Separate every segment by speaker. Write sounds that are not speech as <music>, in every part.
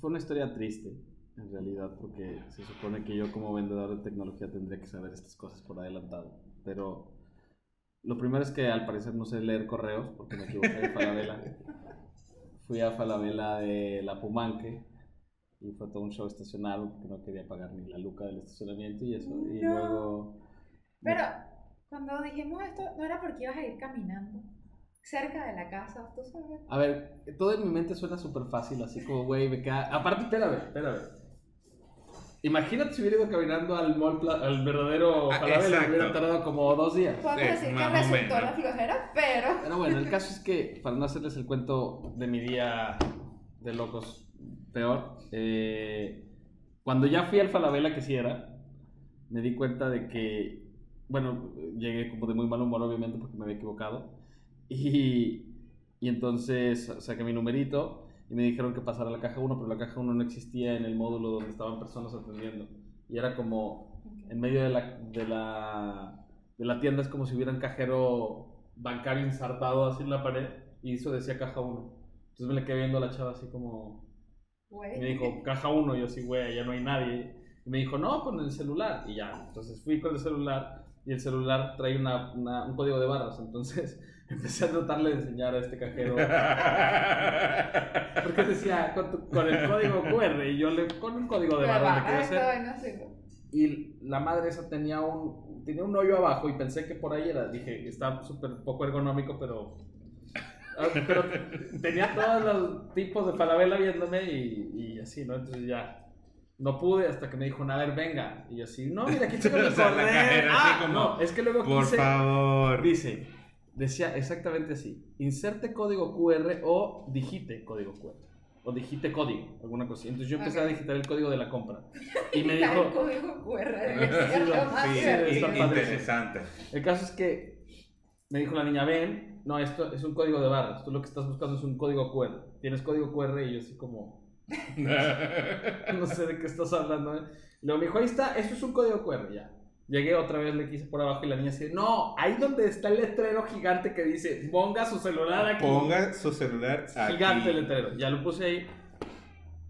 Speaker 1: fue una historia triste, en realidad, porque se supone que yo como vendedor de tecnología tendría que saber estas cosas por adelantado. Pero lo primero es que al parecer no sé leer correos, porque me equivoqué de Falabella. <laughs> Fui a Falabella de La Pumanque y fue todo un show estacional porque no quería pagar ni la luca del estacionamiento y eso. Y
Speaker 2: No.
Speaker 1: luego...
Speaker 2: Pero cuando dijimos esto, no era porque ibas a ir caminando cerca de la casa, tú sabes.
Speaker 1: A ver, todo en mi mente suena súper fácil, así como, güey, me queda... Aparte, espérame, espérame. Imagínate si hubiera ido caminando al mall, pla- al verdadero
Speaker 3: Ah,
Speaker 1: Falabella,
Speaker 3: exacto.
Speaker 1: hubiera tardado como dos días.
Speaker 2: Podemos decir que resultó la flojera, pero.
Speaker 1: Pero bueno, el caso es que, para no hacerles el cuento de mi día de locos peor, eh, cuando ya fui al Falabella que sí era, me di cuenta de que, bueno, llegué como de muy mal humor obviamente porque me había equivocado. Y, y entonces saqué mi numerito y me dijeron que pasara a la caja 1, pero la caja 1 no existía en el módulo donde estaban personas atendiendo. Y era como en medio de la, de la, de la tienda, es como si hubiera un cajero bancario insertado así en la pared y eso decía caja 1. Entonces me le quedé viendo a la chava así como... Me dijo, caja 1, y yo así, güey, ya no hay nadie. Y me dijo, no, con el celular. Y ya, entonces fui con el celular y el celular trae una, una- un código de barras. Entonces empecé a tratarle de enseñar a este cajero. <laughs> Porque decía, con, tu- con el código QR. Y yo le, con un código de le
Speaker 2: barra,
Speaker 1: quiero
Speaker 2: esto,
Speaker 1: hacer.
Speaker 2: sí.
Speaker 1: Y la madre esa tenía un, tenía un hoyo abajo y pensé que por ahí era. Dije, está súper poco ergonómico, pero. ah, Pero tenía todos los tipos de falabella viéndome y, y así, ¿no? Entonces ya. No pude hasta que me dijo, a ver, venga. Y yo así, no, mira, aquí tengo <laughs> mi correo. Ah,
Speaker 3: como,
Speaker 1: no, es que luego
Speaker 3: Por
Speaker 1: quise-
Speaker 3: favor.
Speaker 1: Dice, decía exactamente así: inserte código QR o digite código QR. O digite código, alguna cosa. Entonces yo empecé a digitar el código de la compra. <laughs> Y me
Speaker 2: Está el
Speaker 1: dijo.
Speaker 2: código QR
Speaker 1: Sí,
Speaker 2: más
Speaker 3: Sí,
Speaker 1: padrísimo.
Speaker 3: interesante.
Speaker 1: El caso es que me dijo la niña, ven, no, esto es un código de barras. Tú lo que estás buscando es un código QR. Tienes código QR y yo así como, <laughs> <laughs> no sé de qué estás hablando. ¿eh? Luego me dijo, ahí está, esto es un código QR, ya. Llegué otra vez, le quise por abajo y la niña así, no, ahí donde está el letrero gigante que dice, ponga su celular aquí.
Speaker 3: Ponga su celular aquí.
Speaker 1: Gigante el letrero. Ya lo puse ahí.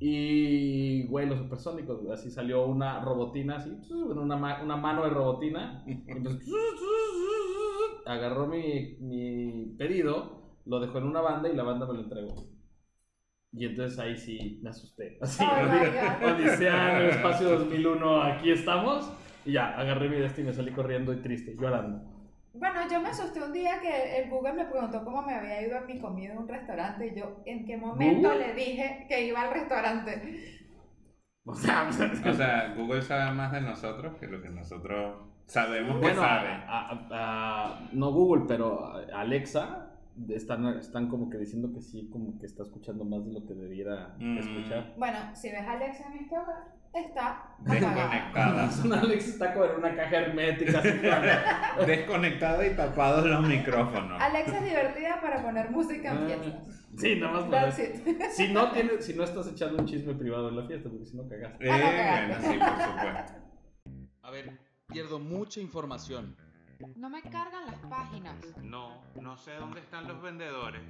Speaker 1: Y, güey, los supersónicos, güey, así salió una robotina, así, una, ma- una mano de robotina. Y pues, agarró mi, mi pedido, lo dejó en una banda y la banda me lo entregó. Y entonces ahí sí me asusté. Así,
Speaker 2: Oh. <laughs>
Speaker 1: Odisea en el espacio 2001, aquí estamos. Y ya, agarré mi destino y me salí corriendo y triste, llorando.
Speaker 2: Bueno, yo me asusté un día que el Google me preguntó cómo me había ido a mi comida en un restaurante y yo en qué momento
Speaker 1: ¿Google?
Speaker 2: le dije que iba al restaurante. <laughs>
Speaker 1: O sea,
Speaker 3: O sea, Google sabe más de nosotros que lo que nosotros sabemos que
Speaker 1: Bueno,
Speaker 3: sabe.
Speaker 1: a- a- a- no Google, pero Alexa están, están como que diciendo que sí, como que está escuchando más de lo que debiera
Speaker 3: Mm.
Speaker 1: escuchar.
Speaker 2: Bueno, si ves a Alexa en este hogar, está.
Speaker 3: Desconectada. <laughs>
Speaker 1: Alexa está como en una caja hermética. así como- <laughs>
Speaker 3: Desconectada y tapados los micrófonos.
Speaker 2: Alexa es divertida para poner música en
Speaker 1: Ah,
Speaker 2: fiestas.
Speaker 1: sí, nada más. Si no, tienes, si no estás echando un chisme privado en la fiesta, porque si no cagaste.
Speaker 3: Eh,
Speaker 2: Ah, no, cagaste.
Speaker 3: bueno, sí, por supuesto. <laughs>
Speaker 4: A ver, pierdo mucha información.
Speaker 5: No me cargan las páginas.
Speaker 3: No, no sé dónde están los vendedores.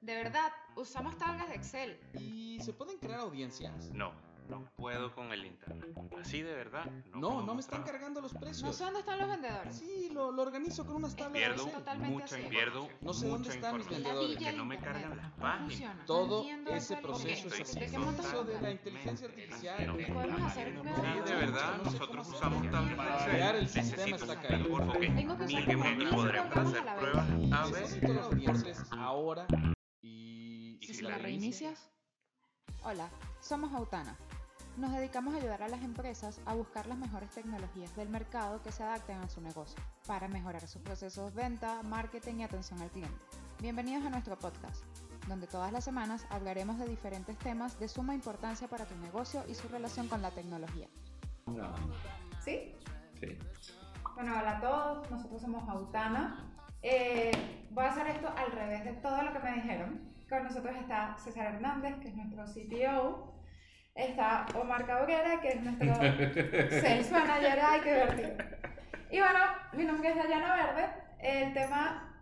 Speaker 5: De verdad, usamos tablas de Excel.
Speaker 4: ¿Y se pueden crear audiencias?
Speaker 6: No, no puedo con el internet. Así de verdad. No,
Speaker 4: No, no me están cargando los
Speaker 5: No
Speaker 4: precios.
Speaker 5: sé dónde están los vendedores.
Speaker 4: Sí, lo, lo organizo con unas tablas de
Speaker 6: Pierdo.
Speaker 5: Totalmente
Speaker 6: mucha,
Speaker 5: así.
Speaker 6: pierdo
Speaker 4: No sé dónde están mis vendedores.
Speaker 6: que no me cargan las
Speaker 5: No
Speaker 6: páginas.
Speaker 5: funciona.
Speaker 4: Todo
Speaker 5: No
Speaker 4: ese proceso es
Speaker 6: Estoy
Speaker 5: ¿De
Speaker 4: de la inteligencia artificial.
Speaker 6: No me
Speaker 5: Podemos hacer
Speaker 6: Sí,
Speaker 5: una-
Speaker 6: de verdad,
Speaker 4: No
Speaker 6: nosotros usamos tablas
Speaker 4: Para
Speaker 6: Excel.
Speaker 4: crear el sistema
Speaker 6: Necesito
Speaker 4: está caído.
Speaker 5: Tengo que
Speaker 6: me
Speaker 5: 10
Speaker 6: podrán
Speaker 5: programas
Speaker 6: hacer pruebas A, B
Speaker 4: Necesito las audiencias ahora y...
Speaker 6: ¿Y
Speaker 5: ¿Y
Speaker 6: si la
Speaker 5: reinicias? Hola, somos Autana. Nos dedicamos a ayudar a las empresas a buscar las mejores tecnologías del mercado que se adapten a su negocio para mejorar sus procesos de venta, marketing y atención al cliente. Bienvenidos a nuestro podcast, donde todas las semanas hablaremos de diferentes temas de suma importancia para tu negocio y su relación con la tecnología.
Speaker 2: ¿Sí?
Speaker 3: Sí.
Speaker 2: Bueno, hola a todos, nosotros somos Autana. Eh, voy a hacer esto al revés de todo lo que me dijeron. Con nosotros está César Hernández, que es nuestro CTO. Está Omar Cabrera, que es nuestro <laughs> Sales Manager. ¡Ay, qué divertido! Y bueno, mi nombre es Dayana Verde. El tema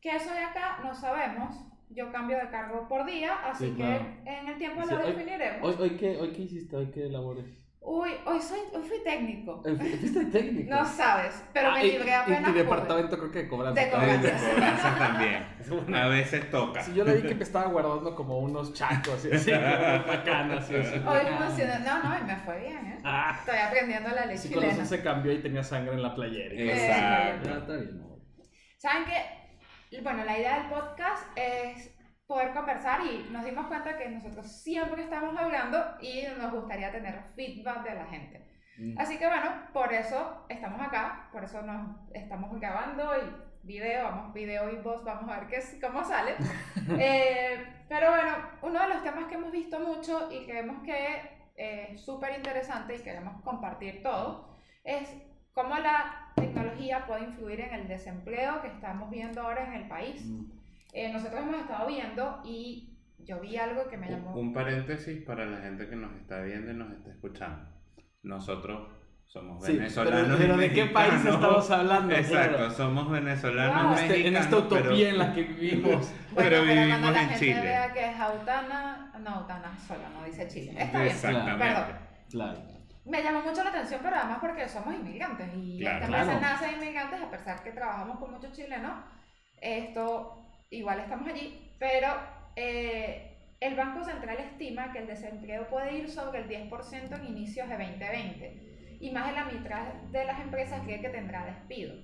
Speaker 2: que soy acá no sabemos, yo cambio de cargo por día, así
Speaker 1: Sí,
Speaker 2: que
Speaker 1: claro.
Speaker 2: en el tiempo
Speaker 1: Sí,
Speaker 2: lo
Speaker 1: hoy-
Speaker 2: definiremos.
Speaker 1: ¿Hoy, hoy, qué, ¿Hoy qué hiciste? ¿Hoy qué labores?
Speaker 2: Uy, hoy, soy, hoy fui técnico.
Speaker 1: Eh, fu- Fuiste técnico.
Speaker 2: No sabes, pero
Speaker 1: Ah,
Speaker 2: me
Speaker 1: y-
Speaker 2: libré
Speaker 1: y-
Speaker 2: apenas.
Speaker 1: Y,
Speaker 2: pude.
Speaker 1: departamento creo que de cobranza.
Speaker 2: De
Speaker 3: Y
Speaker 1: también.
Speaker 3: de también. <laughs> A veces toca.
Speaker 1: Sí, yo le vi que me estaba guardando como unos chacos y así, como unas macanas y así.
Speaker 2: Hoy funcionó. No, no, y me fue bien, ¿eh?
Speaker 1: Ah,
Speaker 2: Estoy aprendiendo la ley
Speaker 1: sí, con eso
Speaker 2: chilena.
Speaker 1: se cambió y tenía sangre en la playera. y así.
Speaker 3: Exacto.
Speaker 1: Ah, está bien.
Speaker 2: ¿Saben qué? Bueno, la idea del podcast es poder conversar y nos dimos cuenta que nosotros siempre estamos hablando y nos gustaría tener feedback de la gente.
Speaker 1: Mm.
Speaker 2: Así que bueno, por eso estamos acá, por eso nos estamos grabando y video, vamos, video y voz, vamos a ver qué, cómo sale. <laughs> Eh, pero bueno, uno de los temas que hemos visto mucho y que vemos que es súper interesante y queremos compartir todo es cómo la tecnología puede influir en el desempleo que estamos viendo ahora en el país.
Speaker 1: Mm.
Speaker 2: Eh, nosotros hemos estado viendo y yo vi algo que me llamó...
Speaker 3: un paréntesis para la gente que nos está viendo y nos está escuchando. Nosotros somos
Speaker 1: Sí,
Speaker 3: venezolanos.
Speaker 1: pero, pero ¿de qué país
Speaker 3: mexicanos.
Speaker 1: estamos hablando?
Speaker 3: Exacto,
Speaker 1: Claro.
Speaker 3: somos venezolanos.
Speaker 2: Wow.
Speaker 1: Este- en
Speaker 3: mexicanos,
Speaker 1: esta utopía
Speaker 3: pero-
Speaker 1: en la que vivimos. <laughs>
Speaker 2: Bueno,
Speaker 3: pero
Speaker 2: cuando
Speaker 3: vivimos
Speaker 2: la
Speaker 3: en
Speaker 2: gente
Speaker 3: Chile.
Speaker 2: vea que es Autana, no, Autana sola, no dice Chile. Está bien,
Speaker 3: Exactamente.
Speaker 2: perdón.
Speaker 1: Claro.
Speaker 2: Me llamó mucho la atención, pero además porque somos inmigrantes y
Speaker 3: Claro.
Speaker 2: empresa
Speaker 1: Claro.
Speaker 2: inmigrantes, a pesar que trabajamos con muchos chilenos, esto igual estamos allí, pero eh, el Banco Central estima que el desempleo puede ir sobre el 10% en inicios de 2020 y más de la mitad de las empresas cree que tendrá despido.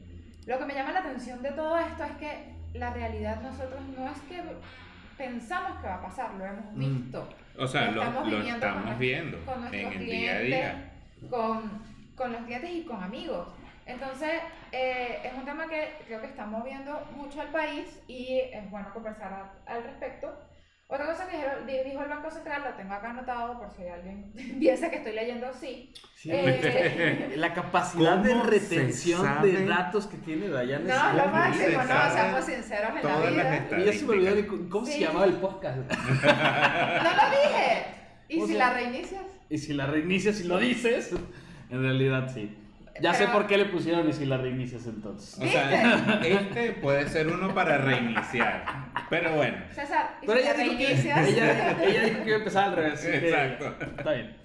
Speaker 2: Lo que me llama la atención de todo esto es que la realidad nosotros no es que pensamos que va a pasar, lo hemos
Speaker 1: Mm.
Speaker 2: visto
Speaker 3: O sea,
Speaker 2: Lo
Speaker 3: lo,
Speaker 2: estamos
Speaker 3: lo
Speaker 2: con
Speaker 3: estamos
Speaker 2: nuestro-
Speaker 3: viendo
Speaker 2: con
Speaker 3: en el
Speaker 2: clientes,
Speaker 3: día a día.
Speaker 2: Con, con los clientes y con amigos. Entonces, eh, es un tema que creo que está moviendo mucho al país y es bueno conversar a- al respecto. Otra cosa que dijo el Banco Central, lo tengo acá anotado por si alguien <laughs> piensa que estoy leyendo así.
Speaker 1: Sí.
Speaker 2: Eh, <laughs>
Speaker 1: La capacidad de
Speaker 3: ¿Cómo se
Speaker 1: retención de datos que tiene Dayana
Speaker 2: no,
Speaker 1: es
Speaker 2: lo máximo, no, seamos sinceros en
Speaker 3: todas
Speaker 2: la vida.
Speaker 1: Y ya se me olvidó de cómo se
Speaker 2: Sí.
Speaker 1: llamaba el podcast. <laughs>
Speaker 2: No lo dije. ¿Y
Speaker 1: O
Speaker 2: si
Speaker 1: sea-
Speaker 2: la reinicias?
Speaker 1: Y si la reinicias y lo dices, en realidad sí. Ya sé por qué le pusieron y si la reinicias entonces.
Speaker 3: O sea, este puede ser uno para reiniciar. Pero bueno,
Speaker 2: César, ¿y
Speaker 1: Pero ella
Speaker 2: la
Speaker 1: dijo, que, ella, ella dijo que iba a empezar al revés. que-
Speaker 3: Exacto.
Speaker 1: Está bien.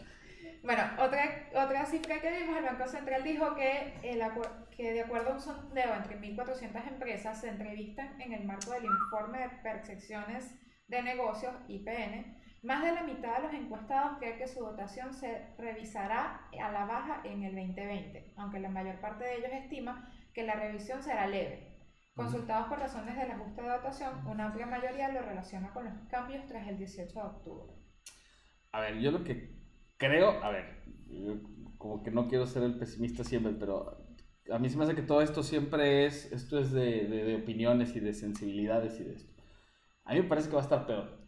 Speaker 2: Bueno, otra, otra cifra que vimos, el Banco Central dijo que, el acu- que de acuerdo a un sondeo entre 1.400 empresas se entrevistan en el marco del informe de percepciones de negocios, IPN, más de la mitad de los encuestados cree que su dotación se revisará a la baja en el 2020, aunque la mayor parte de ellos estima que la revisión será leve. Consultados por razones del ajuste de dotación, una amplia mayoría lo relaciona con los cambios tras el 18 de octubre.
Speaker 1: A ver, yo lo que creo, a ver, como que no quiero ser el pesimista siempre, pero a mí se me hace que todo esto siempre es, esto es de, de- de opiniones y de sensibilidades y de esto. A mí me parece que va a estar peor.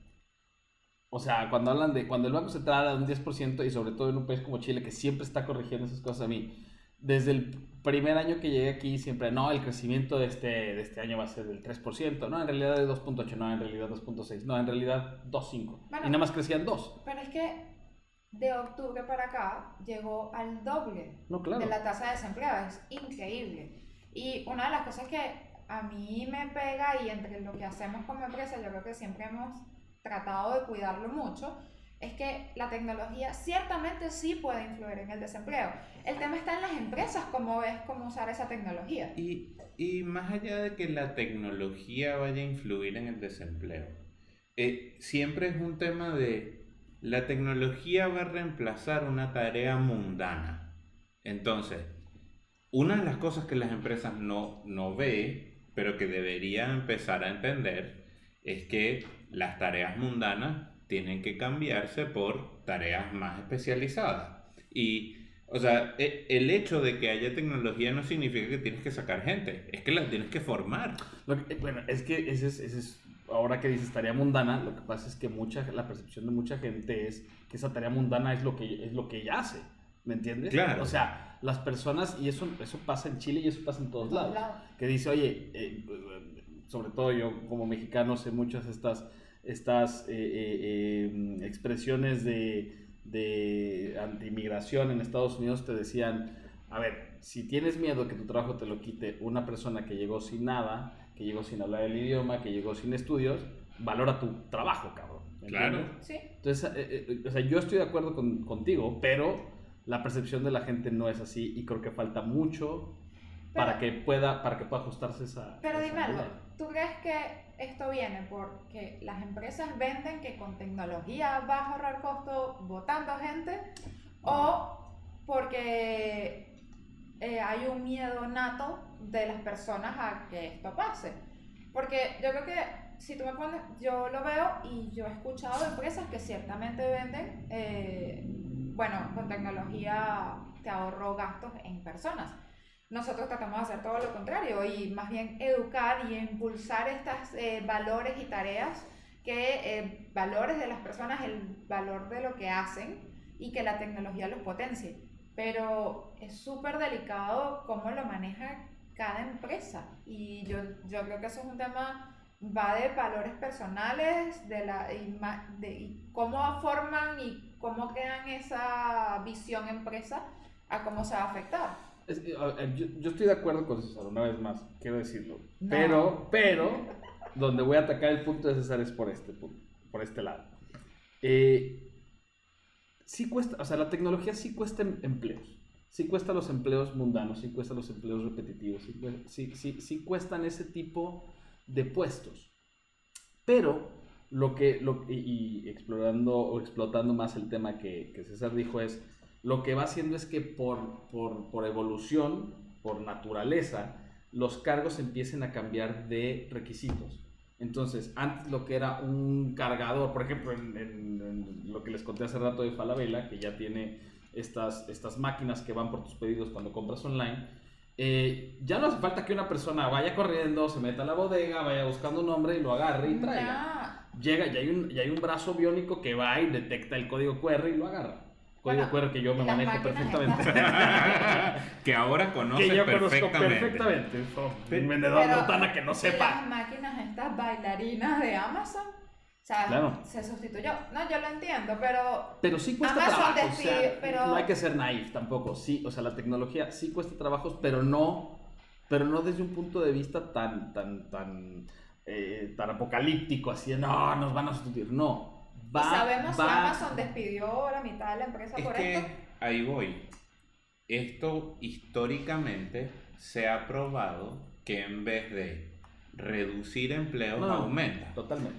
Speaker 1: O sea, cuando hablan de, cuando el Banco Central da un 10% y sobre todo en un país como Chile que siempre está corrigiendo esas cosas a mí, desde el primer año que llegué aquí siempre, no, el crecimiento de este, de este año va a ser del 3%, no, en realidad de 2.8, no, en realidad 2.6, no, en realidad 2.5.
Speaker 2: Bueno.
Speaker 1: y nada más crecían 2.
Speaker 2: Pero es que de octubre para acá llegó al doble
Speaker 1: No, claro.
Speaker 2: de la tasa de desempleo. Es increíble. Y una de las cosas que a mí me pega y entre lo que hacemos como empresa, yo creo que siempre hemos tratado de cuidarlo mucho, es que la tecnología ciertamente sí puede influir en el desempleo. El tema está en las empresas, cómo ves cómo usar esa tecnología.
Speaker 3: Y, y más allá de que la tecnología vaya a influir en el desempleo, eh, siempre es un tema de la tecnología va a reemplazar una tarea mundana. Entonces, una de las cosas que las empresas no, no ve, pero que debería empezar a entender, es que las tareas mundanas tienen que cambiarse por tareas más especializadas. Y, o sea, e- el hecho de que haya tecnología no significa que tienes que sacar gente, es que la tienes que formar.
Speaker 1: Lo que- bueno, es que ese es, ese es- ahora que dices tarea mundana, lo que pasa es que mucha, la percepción de mucha gente es que esa tarea mundana es lo que, es lo que ella hace, ¿me entiendes?
Speaker 3: Claro.
Speaker 1: O sea, las personas, y eso, eso pasa en Chile y eso pasa en todos lados,
Speaker 2: Lado.
Speaker 1: que dice, oye, eh, sobre todo yo como mexicano sé muchas de estas, estas eh, eh, eh, expresiones de, de antimigración en Estados Unidos, te decían, a ver, si tienes miedo que tu trabajo te lo quite una persona que llegó sin nada, que llegó sin hablar el idioma, que llegó sin estudios, valora tu trabajo, cabrón. ¿me
Speaker 3: Claro.
Speaker 2: Sí.
Speaker 1: Entonces, eh, eh, o sea, yo estoy de acuerdo con- contigo, pero la percepción de la gente no es así y creo que falta mucho para que pueda para que pueda ajustarse esa
Speaker 2: Pero
Speaker 1: esa
Speaker 2: dime algo. ¿tú crees que esto viene porque las empresas venden que con tecnología vas a ahorrar costo votando gente o porque eh, hay un miedo nato de las personas a que esto pase? Porque yo creo que si tú me pones, yo lo veo y yo he escuchado de empresas que ciertamente venden, eh, bueno, con tecnología te ahorro gastos en personas. Nosotros tratamos de hacer todo lo contrario y más bien educar y impulsar estos valores y tareas que eh, valores de las personas, el valor de lo que hacen y que la tecnología los potencie. Pero es súper delicado cómo lo maneja cada empresa y yo, yo creo que eso es un tema, va de valores personales, de, la, y, de y cómo forman y cómo crean esa visión empresa a cómo se va a afectar.
Speaker 1: Es- a ver, yo, yo estoy de acuerdo con César, una vez más, quiero decirlo.
Speaker 2: No.
Speaker 1: Pero, pero, donde voy a atacar el punto de César es por este punto, por este lado. Eh, sí cuesta, o sea, la tecnología sí cuesta em- empleos. Sí cuesta los empleos mundanos, sí cuesta los empleos repetitivos, sí, sí, sí, sí cuestan ese tipo de puestos. Pero lo que, lo, y, y explorando o explotando más el tema que, que César dijo es, lo que va haciendo es que por, por, por evolución, por naturaleza, los cargos empiecen a cambiar de requisitos. Entonces, antes lo que era un cargador, por ejemplo, en, en- en lo que les conté hace rato de Falabella, que ya tiene estas, estas máquinas que van por tus pedidos cuando compras online, eh, ya no hace falta que una persona vaya corriendo, se meta a la bodega, vaya buscando un nombre y lo agarre y traiga. Llega y hay, un, y hay un brazo biónico que va y detecta el código QR y lo agarra. Código
Speaker 2: Bueno,
Speaker 1: QR que yo me
Speaker 2: las
Speaker 1: manejo perfectamente. <laughs>
Speaker 3: que ahora conoces
Speaker 1: que yo conozco
Speaker 3: perfectamente.
Speaker 1: perfectamente. Oh, un vendedor de
Speaker 2: Pero
Speaker 1: botana que no
Speaker 2: Las
Speaker 1: sepa.
Speaker 2: máquinas estas bailarinas de Amazon, o sea,
Speaker 1: Claro.
Speaker 2: se sustituyó. No, yo lo entiendo, pero
Speaker 1: Pero sí cuesta
Speaker 2: Amazon
Speaker 1: trabajo. o sea,
Speaker 2: pero-
Speaker 1: No hay que ser naif tampoco. Sí, o sea, la tecnología sí cuesta trabajos, pero no, pero no desde un punto de vista tan, tan, tan, eh, tan apocalíptico, así de no, nos van a sustituir. No. Va,
Speaker 2: ¿y sabemos si
Speaker 1: va-
Speaker 2: Amazon despidió la mitad de la empresa
Speaker 3: Es
Speaker 2: por
Speaker 3: que
Speaker 2: esto.
Speaker 3: ahí voy. Esto históricamente se ha probado que en vez de reducir empleos
Speaker 1: No,
Speaker 3: aumenta.
Speaker 1: Totalmente.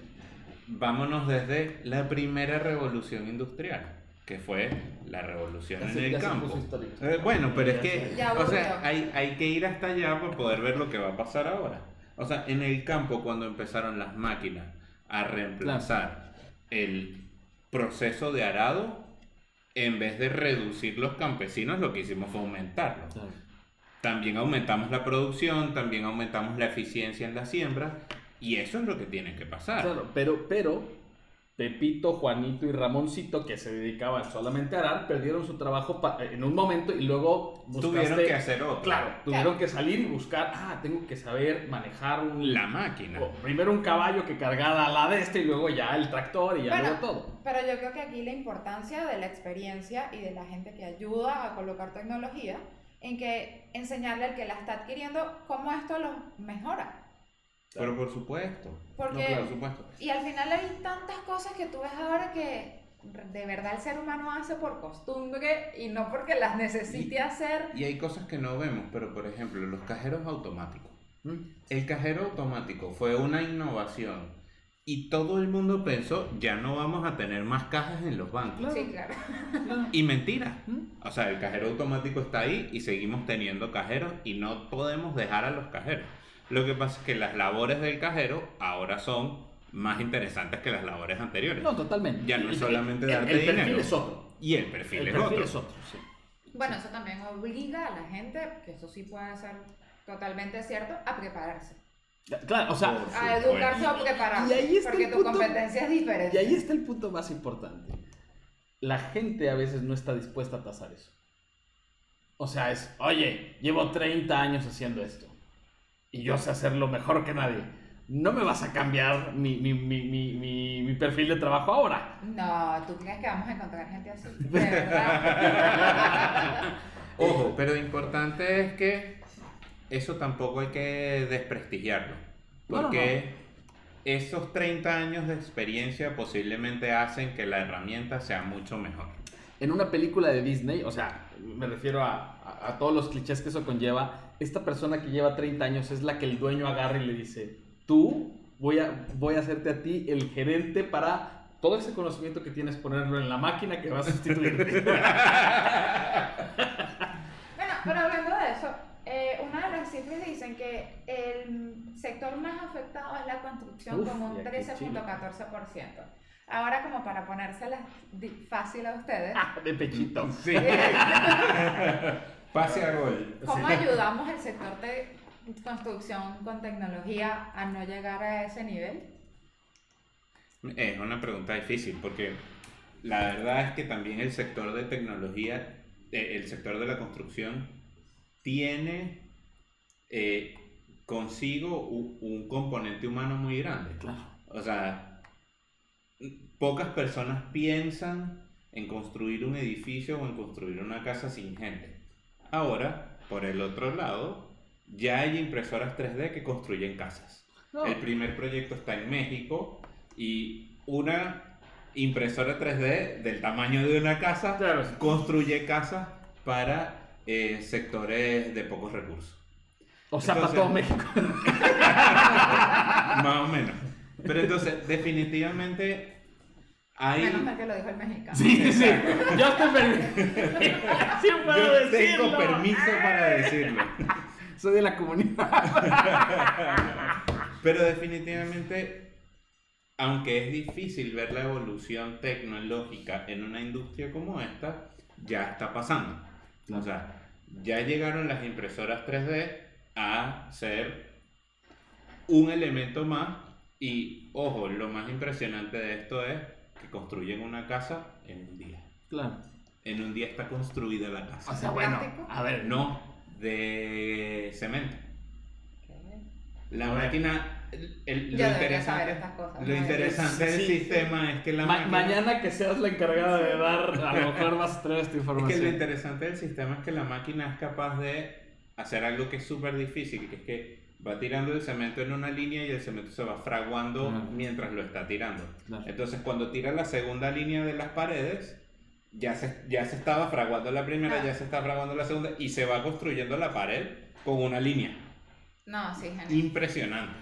Speaker 3: Vámonos desde la primera revolución industrial, que fue la revolución
Speaker 1: Ya
Speaker 3: en
Speaker 1: se-
Speaker 3: el campo. Eh, bueno, pero es que, o sea, hay, hay que ir hasta allá para poder ver lo que va a pasar ahora. O sea, en el campo, cuando empezaron las máquinas a reemplazar el proceso de arado, en vez de reducir los campesinos, lo que hicimos fue aumentarlo. También aumentamos la producción, también aumentamos la eficiencia en la siembra, y eso es lo que tiene que pasar.
Speaker 1: Claro, pero, pero Pepito, Juanito y Ramoncito, que se dedicaban solamente a arar, perdieron su trabajo en un momento y luego buscaste-
Speaker 3: Tuvieron que hacer otro.
Speaker 1: Claro, tuvieron que salir y buscar, ah, tengo que saber manejar un...
Speaker 3: La máquina.
Speaker 1: o primero un caballo que cargara la de este y luego ya el tractor y ya
Speaker 2: Bueno,
Speaker 1: luego todo.
Speaker 2: Pero yo creo que aquí la importancia de la experiencia y de la gente que ayuda a colocar tecnología, en que enseñarle al que la está adquiriendo cómo esto lo mejora.
Speaker 3: Pero por supuesto.
Speaker 2: Porque-
Speaker 3: No, claro, por supuesto.
Speaker 2: Y al final hay tantas cosas que tú ves ahora que de verdad el ser humano hace por costumbre y no porque las necesite hacer.
Speaker 3: Y hay cosas que no vemos, pero por ejemplo, los cajeros automáticos.
Speaker 1: ¿Mm?
Speaker 3: El cajero automático fue una innovación y todo el mundo pensó, ya no vamos a tener más cajas en los bancos.
Speaker 2: Sí, claro.
Speaker 3: Y mentira.
Speaker 1: ¿Mm?
Speaker 3: O sea, el cajero automático está ahí y seguimos teniendo cajeros y no podemos dejar a los cajeros. Lo que pasa es que las labores del cajero ahora son más interesantes que las labores anteriores.
Speaker 1: No, totalmente.
Speaker 3: Ya no es
Speaker 1: Y-
Speaker 3: solamente
Speaker 1: el-
Speaker 3: darte
Speaker 1: El perfil
Speaker 3: dinero.
Speaker 1: es otro.
Speaker 3: Y el perfil,
Speaker 1: El
Speaker 3: es,
Speaker 1: perfil
Speaker 3: otro.
Speaker 1: es otro, sí.
Speaker 2: Bueno, eso también obliga a la gente, que eso sí puede ser totalmente cierto, a prepararse.
Speaker 1: Claro, o sea,
Speaker 3: Por
Speaker 2: A educarse o
Speaker 1: Y-
Speaker 2: prepararse.
Speaker 1: y ahí está
Speaker 2: porque
Speaker 1: el
Speaker 2: tu
Speaker 1: punto.
Speaker 2: competencia es diferente.
Speaker 1: Y ahí está el punto más importante. La gente a veces no está dispuesta a tasar eso. O sea, es, oye, llevo 30 años haciendo esto. Y yo sé hacerlo mejor que nadie. No me vas a cambiar mi, mi, mi, mi, mi- mi perfil de trabajo ahora.
Speaker 2: No, ¿tú crees que vamos a encontrar gente así? <laughs> De verdad.
Speaker 3: Ojo, pero importante es que eso tampoco hay que desprestigiarlo.
Speaker 1: No, no,
Speaker 3: Porque esos 30 años de experiencia posiblemente hacen que la herramienta sea mucho mejor.
Speaker 1: En una película de Disney, o sea, me refiero a, a- a todos los clichés que eso conlleva, esta persona que lleva 30 años es la que el dueño agarra y le dice, tú voy a, voy a hacerte a ti el gerente para todo ese conocimiento que tienes ponerlo en la máquina que va a sustituirte. <laughs>
Speaker 2: Bueno, pero hablando de eso, eh, una de las cifras dicen que el sector más afectado es la construcción
Speaker 1: Uf,
Speaker 2: con un
Speaker 1: aquí en
Speaker 2: 13.14%. Ahora, como para ponérselas fácil a ustedes,
Speaker 1: de pechito. <laughs>
Speaker 3: Sí. <laughs> Pase a gol.
Speaker 2: ¿cómo ayudamos al sector de construcción con tecnología a no llegar a ese nivel?
Speaker 3: Es una pregunta difícil porque la verdad es que también el sector de tecnología, eh, el sector de la construcción, tiene eh, consigo u- un, componente humano muy grande.
Speaker 1: Claro.
Speaker 3: O sea, pocas personas piensan en construir un edificio o en construir una casa sin gente. Ahora, por el otro lado, ya hay impresoras 3D que construyen casas.
Speaker 1: No.
Speaker 3: El primer proyecto está en México y una impresora 3D del tamaño de una casa
Speaker 1: Claro.
Speaker 3: construye casas para eh, sectores de pocos recursos.
Speaker 1: O sea,
Speaker 3: Entonces-
Speaker 1: para todo México. <laughs>
Speaker 3: Más o menos. Pero entonces, definitivamente hay...
Speaker 2: Menos mal que lo dijo el mexicano.
Speaker 1: Sí, sí. Yo estoy <laughs> puedo
Speaker 3: Yo
Speaker 1: decirlo.
Speaker 3: tengo permiso para decirlo.
Speaker 1: Soy de la comunidad. <laughs>
Speaker 3: Pero definitivamente, aunque es difícil ver la evolución tecnológica en una industria como esta, ya está pasando. O sea, ya llegaron las impresoras 3D a ser un elemento más y, ojo, lo más impresionante de esto es que construyen una casa en un día.
Speaker 1: Claro.
Speaker 3: En un día está construida la casa.
Speaker 1: O sea, bueno, a ver,
Speaker 3: No, de cemento. La máquina, el- el- lo interesante,
Speaker 2: cosas.
Speaker 3: lo
Speaker 2: ¿no?
Speaker 3: interesante del
Speaker 1: Sí.
Speaker 3: sistema es que la
Speaker 1: Ma-
Speaker 3: máquina,
Speaker 1: mañana que seas la encargada de dar, a lo mejor vas a traer esta
Speaker 3: es que lo
Speaker 1: información.
Speaker 3: interesante del sistema es que la máquina es capaz de hacer algo que es súper difícil, que es que va tirando el cemento en una línea y el cemento se va fraguando
Speaker 1: Claro.
Speaker 3: mientras lo está tirando.
Speaker 1: Claro.
Speaker 3: Entonces cuando tira la segunda línea de las paredes, ya se, ya se estaba fraguando la primera,
Speaker 2: Ah.
Speaker 3: ya se está fraguando la segunda y se va construyendo la pared con una línea.
Speaker 2: No, sí, genial.
Speaker 3: Impresionante.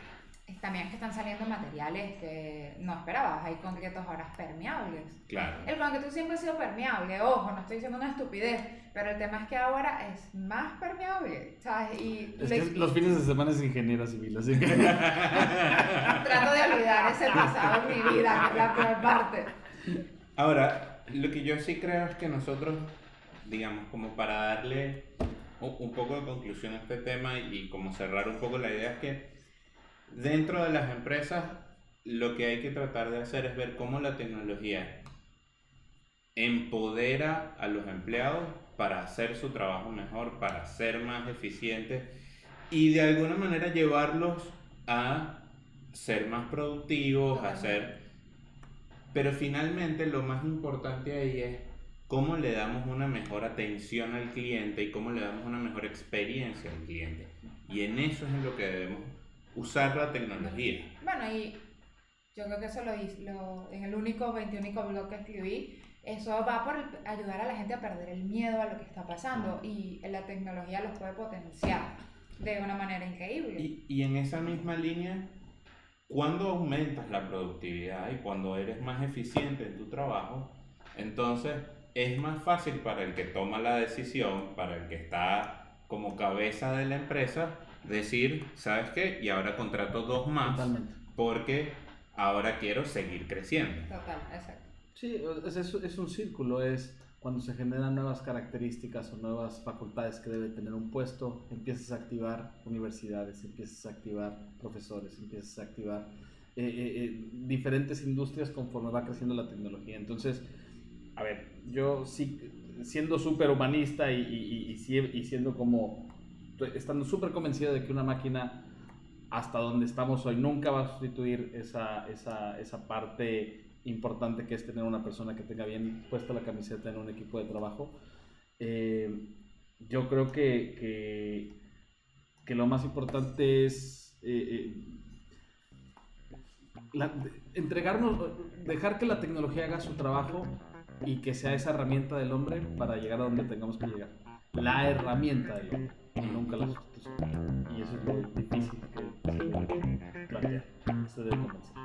Speaker 2: También es que están saliendo materiales que no esperabas. Hay concretos ahora permeables.
Speaker 3: Claro.
Speaker 2: El concreto siempre ha sido permeable, ojo, no estoy diciendo una estupidez, pero el tema es que ahora es más permeable, ¿sabes? Y
Speaker 1: Es que los fines de semana es ingeniero civil, así que. <laughs>
Speaker 2: trato de olvidar ese pasado en mi vida, que es la peor parte.
Speaker 3: Ahora, lo que yo sí creo es que nosotros, digamos, como para darle un poco de conclusión a este tema y como cerrar un poco la idea es que dentro de las empresas lo que hay que tratar de hacer es ver cómo la tecnología empodera a los empleados para hacer su trabajo mejor, para ser más eficientes y de alguna manera llevarlos a ser más productivos, a ser... Pero finalmente lo más importante ahí es cómo le damos una mejor atención al cliente y cómo le damos una mejor experiencia al cliente. Y en eso es en lo que debemos usar la tecnología.
Speaker 2: Bueno, y yo creo que eso lo lo- en el único, 21 blog que escribí. Eso va por ayudar a la gente a perder el miedo a lo que está pasando y la tecnología los puede potenciar de una manera increíble.
Speaker 3: Y, y en esa misma línea, cuando aumentas la productividad y cuando eres más eficiente en tu trabajo, entonces es más fácil para el que toma la decisión, para el que está como cabeza de la empresa, decir, ¿sabes qué? Y ahora contrato dos más
Speaker 1: Totalmente.
Speaker 3: porque ahora quiero seguir creciendo.
Speaker 2: Total, exacto.
Speaker 1: Sí, es, es, es un círculo, es cuando se generan nuevas características o nuevas facultades que debe tener un puesto, empiezas a activar universidades, empiezas a activar profesores, empiezas a activar eh, eh, eh, diferentes industrias conforme va creciendo la tecnología. Entonces, a ver, yo sí, siendo súper humanista y, y, y, y sie- y siendo como, estando súper convencido de que una máquina hasta donde estamos hoy nunca va a sustituir esa, esa, esa parte importante que es tener una persona que tenga bien puesta la camiseta en un equipo de trabajo. Eh, yo creo que, que, lo más importante es... eh, eh, entregarnos, dejar que la tecnología haga su trabajo y que sea esa herramienta del hombre para llegar a donde tengamos que llegar. La herramienta del hombre, nunca las puso. Y eso es lo difícil que se debe plantear, se debe comenzar.